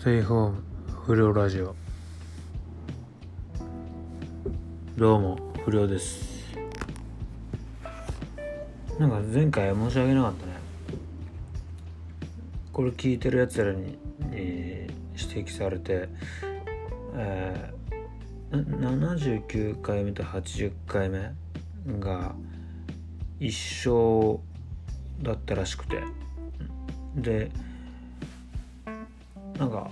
ステイホーム不良ラジオ。どうも不良です。なんか前回申し訳なかったね。これ聞いてるやつらに、えー指摘されて、えー79回目と80回目が一緒だったらしくて。でなんか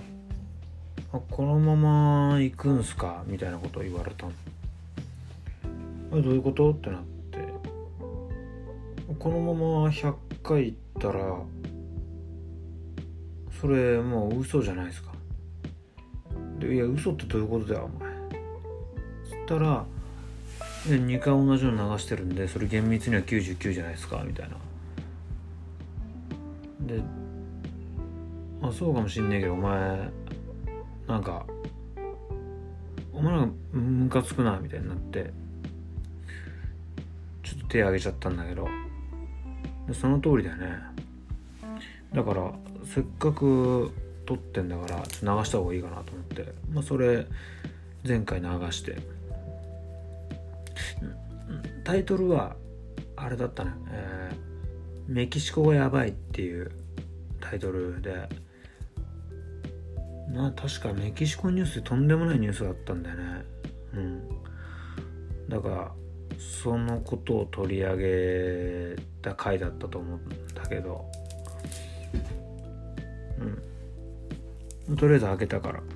このまま行くんすか？みたいなことを言われたの。どういうこと？ってなって。このまま100回行ったらそれもう嘘じゃないですか。でいや嘘ってどういうことだよお前。そしたら2回同じの流してるんでそれ厳密には99じゃないですかみたいな。でまあそうかもしんねえけどお前なんかお前なんかムカつくなみたいになってちょっと手挙げちゃったんだけど。その通りだよね。だからせっかく撮ってんだからちょっと流した方がいいかなと思って。まあそれ前回流して。タイトルはあれだったね、えーメキシコがやばいっていうタイトルで。な確かメキシコニュースでとんでもないニュースがあったんだよね。うん。だからそのことを取り上げた回だったと思うんだけど。うん。とりあえず開けたから、うん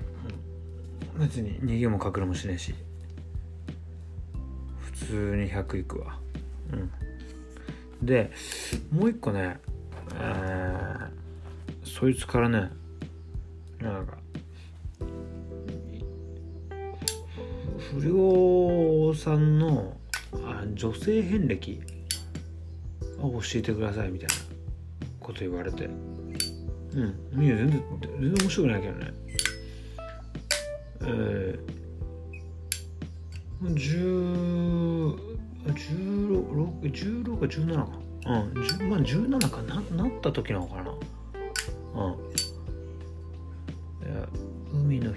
別に逃げも隠れもしねえし。普通に100いくわ。うん。でもう一個ね、えーそいつからねなんか。不良さんのあ女性遍歴を教えてくださいみたいなこと言われて。うん。いや全然全然面白くないけどね。えー、10 16, 16か17か。うん。10まあ17かななった時なのかな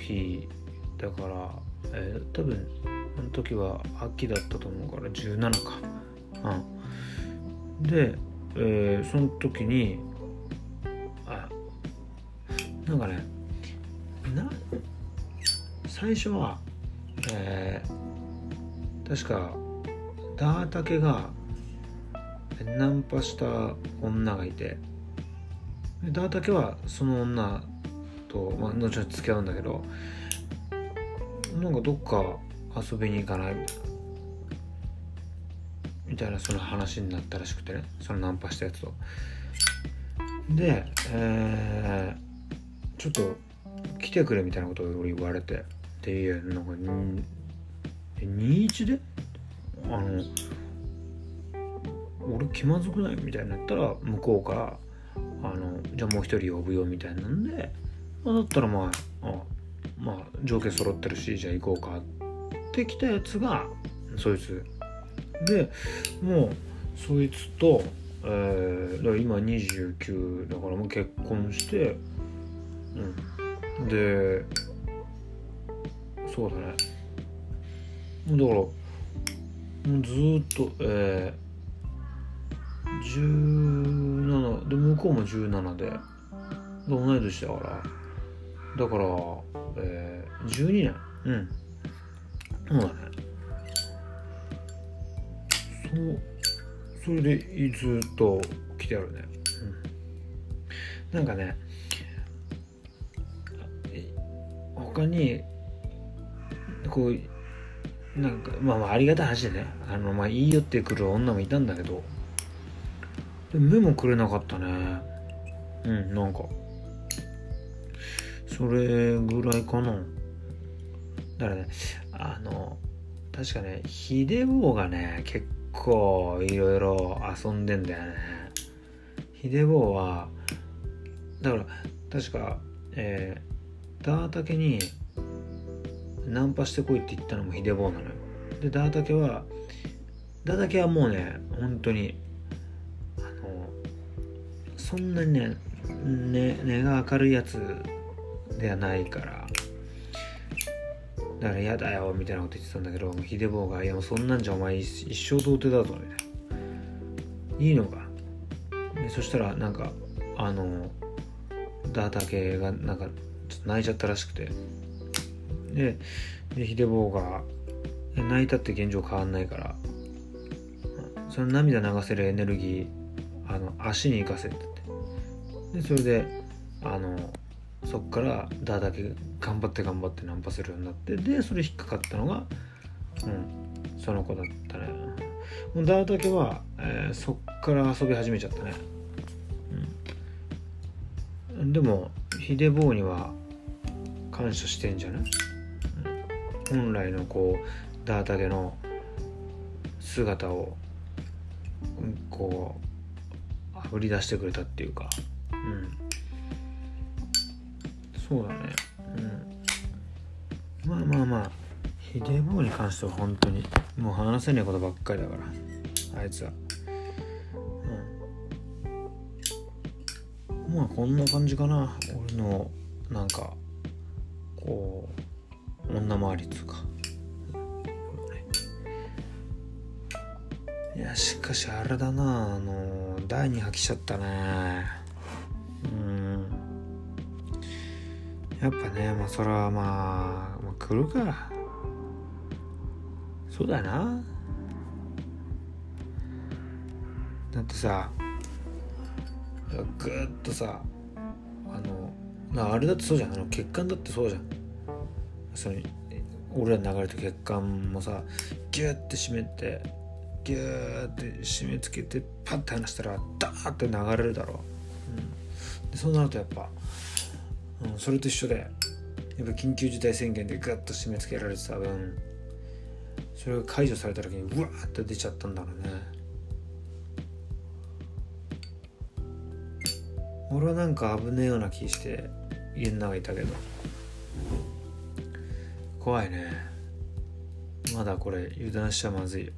日だから、えー多分あの時は秋だったと思うから17か。うん。で、えーその時にあなんかねな最初はえー確かダータケがナンパした女がいてダータケはその女と、まあ、後々付き合うんだけどなんかどっか遊びに行かない？みたいなみたいなその話になったらしくてねそのナンパしたやつと。で、えーちょっと来てくれみたいなことを俺言われて。っていうなんか21で？あの俺気まずくない？みたいになったら向こうからあのじゃあもう一人呼ぶよみたいなんで、まあ、だったらまああまあ条件揃ってるしじゃあ行こうかって来たやつがそいつ。でもうそいつと、えーだから今29だからもう結婚してうん。でそうだね。だからもうずっとえー、17で向こうも17で同い年だから。だから、えー、12年。うん。そうだね。そうそれでずっと来てあるね、うん、なんかね他にこうなんかまあまあありがたい話でね。あのまあいいよってくる女もいたんだけど。で目もくれなかったね。うんなんかそれぐらいかな。だからねあの確かねヒデボーがね結構いろいろ遊んでんだよね。ヒデボーはだから確かえー、ダータケにナンパしてこいって言ったのもヒデボーなのよ。でダータケはダータケはもうね本当にあのそんなにねね根が明るいやつではないから。だから嫌だよみたいなこと言ってたんだけどヒデボーが「いやもうそんなんじゃお前一生童貞だぞ」みたいな「いいのか」でそしたらなんかあのダータ系がなんかちょっと泣いちゃったらしくて。ででヒデボーが泣いたって現状変わんないからその涙流せるエネルギーあの足に生かせって。でそれであのそっからダーだけ頑張って頑張ってナンパするようになってでそれ引っかかったのがうんその子だったね。もうダーだけは、えー、そっから遊び始めちゃったね。うん。でもヒデボーには感謝してんじゃない、うん、本来のこうダータケの姿をこうあぶり出してくれたっていうか。うん。そうだね。うん。まあまあまあ。ヒデボーに関しては本当に。もう話せないことばっかりだから。あいつは。うん。まあこんな感じかな。俺のなんかこう女回りっつうか。いやしかしあれだな。あの第2波来ちゃったね。やっぱねまあそれはまあ、まあ、来るか。そうだな。だってさぐっとさあのあれだってそうじゃん。あの血管だってそうじゃん。その俺ら流れた血管もさギュッて締めてギューって締め付けてパッて離したらダーって流れるだろ。う、うん、でそうなるとやっぱ、うん、それと一緒でやっぱ緊急事態宣言でグッと締め付けられてた分それが解除された時にうわーって出ちゃったんだろうね。俺はなんか危ねえような気して家の中いたけど。怖いね。まだこれ油断しちゃまずいよ。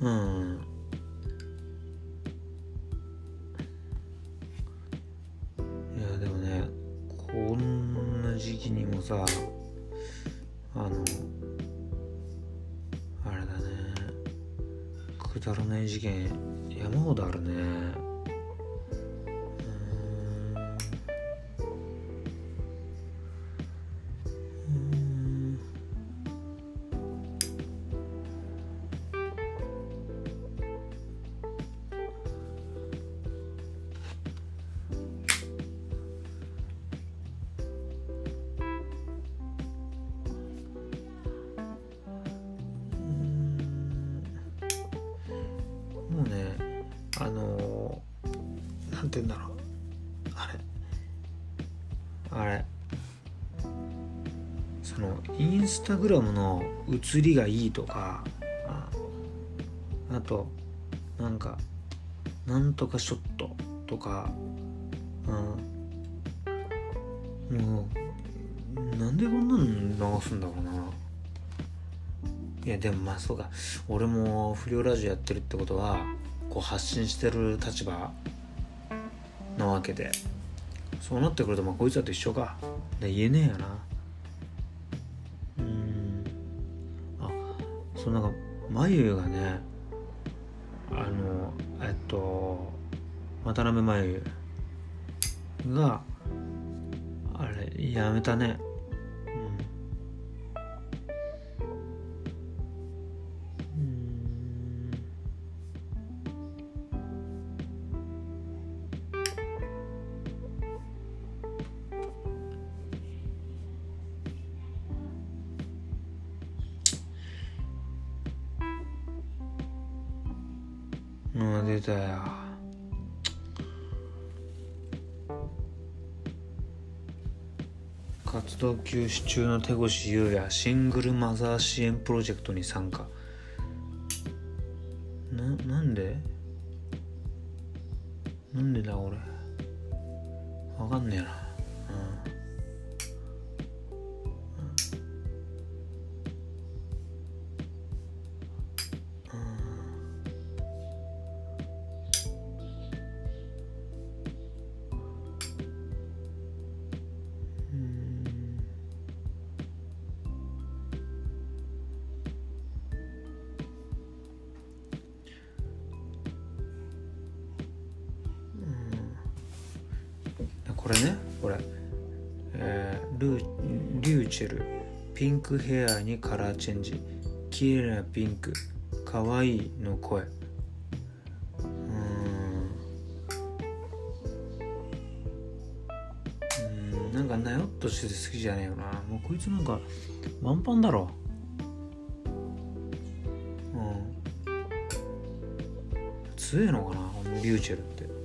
うん。くだらない事件山ほどあるね。て言うんだろ。うあれ。あれ。そのインスタグラムの写りがいいとかあとなんかなんとかショットとか、うん、もうなんでこんなの流すんだろうな。いやでもまあそうか。俺も不良ラジオやってるってことはこう発信してる立場なわけで。そうなってくるとまあこいつらと一緒か。で言えねえよな。うん。あそのなんか眉がねあのえっと渡辺眉があれやめたね。活動休止中の手越優也シングルマザー支援プロジェクトに参加。ななんで？なんでだ俺？わかんねえな。れねこれ、えー、ルリューチェル。ピンクヘアにカラーチェンジ。綺麗なピンク。かわいいの声。うん。なんかなよっとしてて好きじゃねえよな。もうこいつなんか満帆だろ。うん。強えのかなこのリューチェルって。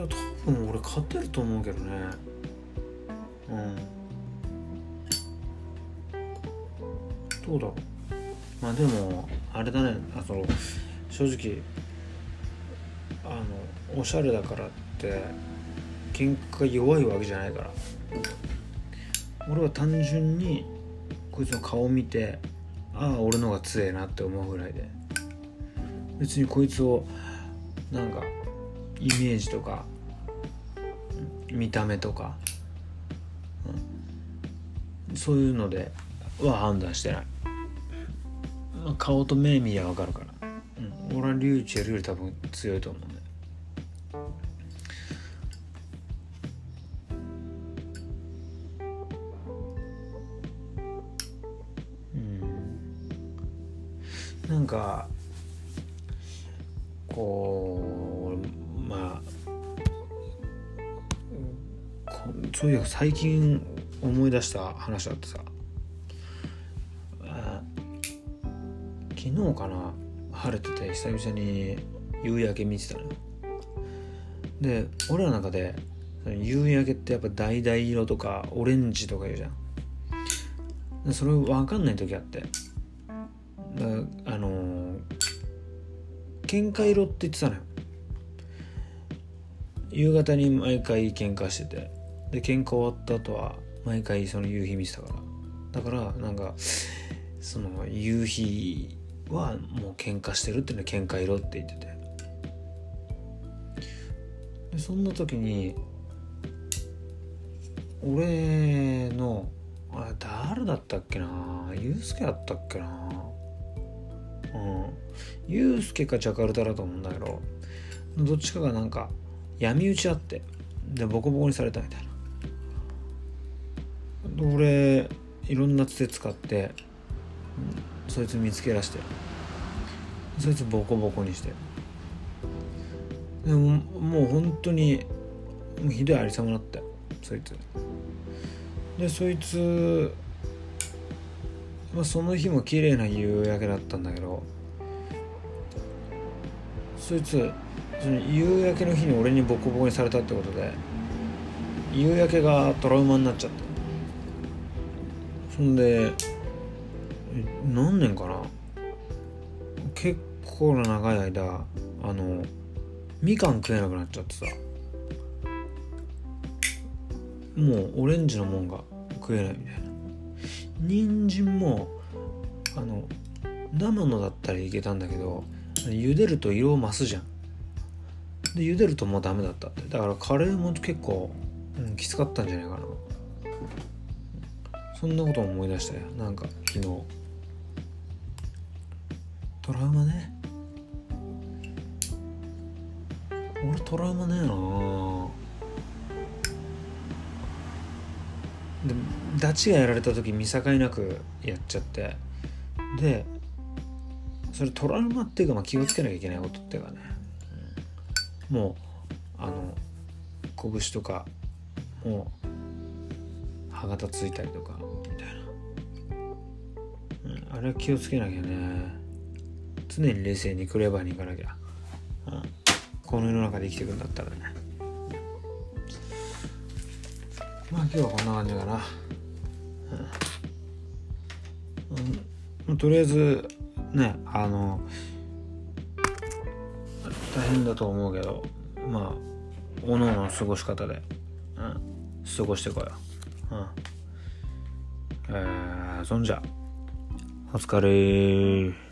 や多分俺勝てると思うけどね。うん。どうだろう。まあでもあれだね。あの正直あのおしゃれだからって喧嘩が弱いわけじゃないから。俺は単純にこいつの顔を見てああ俺の方が強えなって思うぐらいで。別にこいつをなんかイメージとか見た目とか、うん、そういうのでは判断してない、まあ、顔と目見りゃ分かるから、うん、俺はリューチェルより多分強いと思うね。うん。なんかこうそういや最近思い出した話だってさ。昨日かな晴れてて久々に夕焼け見てたのよ。で俺らの中で夕焼けってやっぱ橙色とかオレンジとか言うじゃん。それ分かんない時あって。あのー、喧嘩色って言ってたのよ。夕方に毎回喧嘩してて。で喧嘩終わった後は毎回その夕日見てたから。だからなんかその夕日はもう喧嘩してるっていうのは喧嘩色って言ってて。でそんな時に俺のあれ誰だったっけな？ユうスケだったっけな？うん。ユうスケかジャカルタだと思うんだけどどっちかがなんか闇討ちあってでボコボコにされたみたいな。俺いろんなつて使って、そいつ見つけ出してそいつボコボコにして。でももう本当にひどいありさまだったそいつ。でそいつ、まあ、その日も綺麗な夕焼けだったんだけどそいつその夕焼けの日に俺にボコボコにされたってことで夕焼けがトラウマになっちゃった。そんで何年かな？結構な長い間あのみかん食えなくなっちゃってさ。もうオレンジのもんが食えないみたいな。人参もあの生のだったらいけたんだけど茹でると色を増すじゃん。で茹でるともうダメだったって。だからカレーも結構、うん、きつかったんじゃないかな。そんなこと思い出したよ。なんか昨日。トラウマね。俺トラウマねえな。でダチがやられた時見境なくやっちゃって。でそれトラウマっていうか、まあ、気をつけなきゃいけないことっていうかね。もうあの拳とかもう歯型ついたりとかみたいな、うん、あれは気をつけなきゃね。常に冷静にクレバーにいかなきゃ、うん、この世の中で生きていくんだったらね。まあ今日はこんな感じかな、うん、とりあえずねあの大変だと思うけどまあおのおの過ごし方で、うん、過ごしてこよう、うん。えー、そんじゃ。お疲れ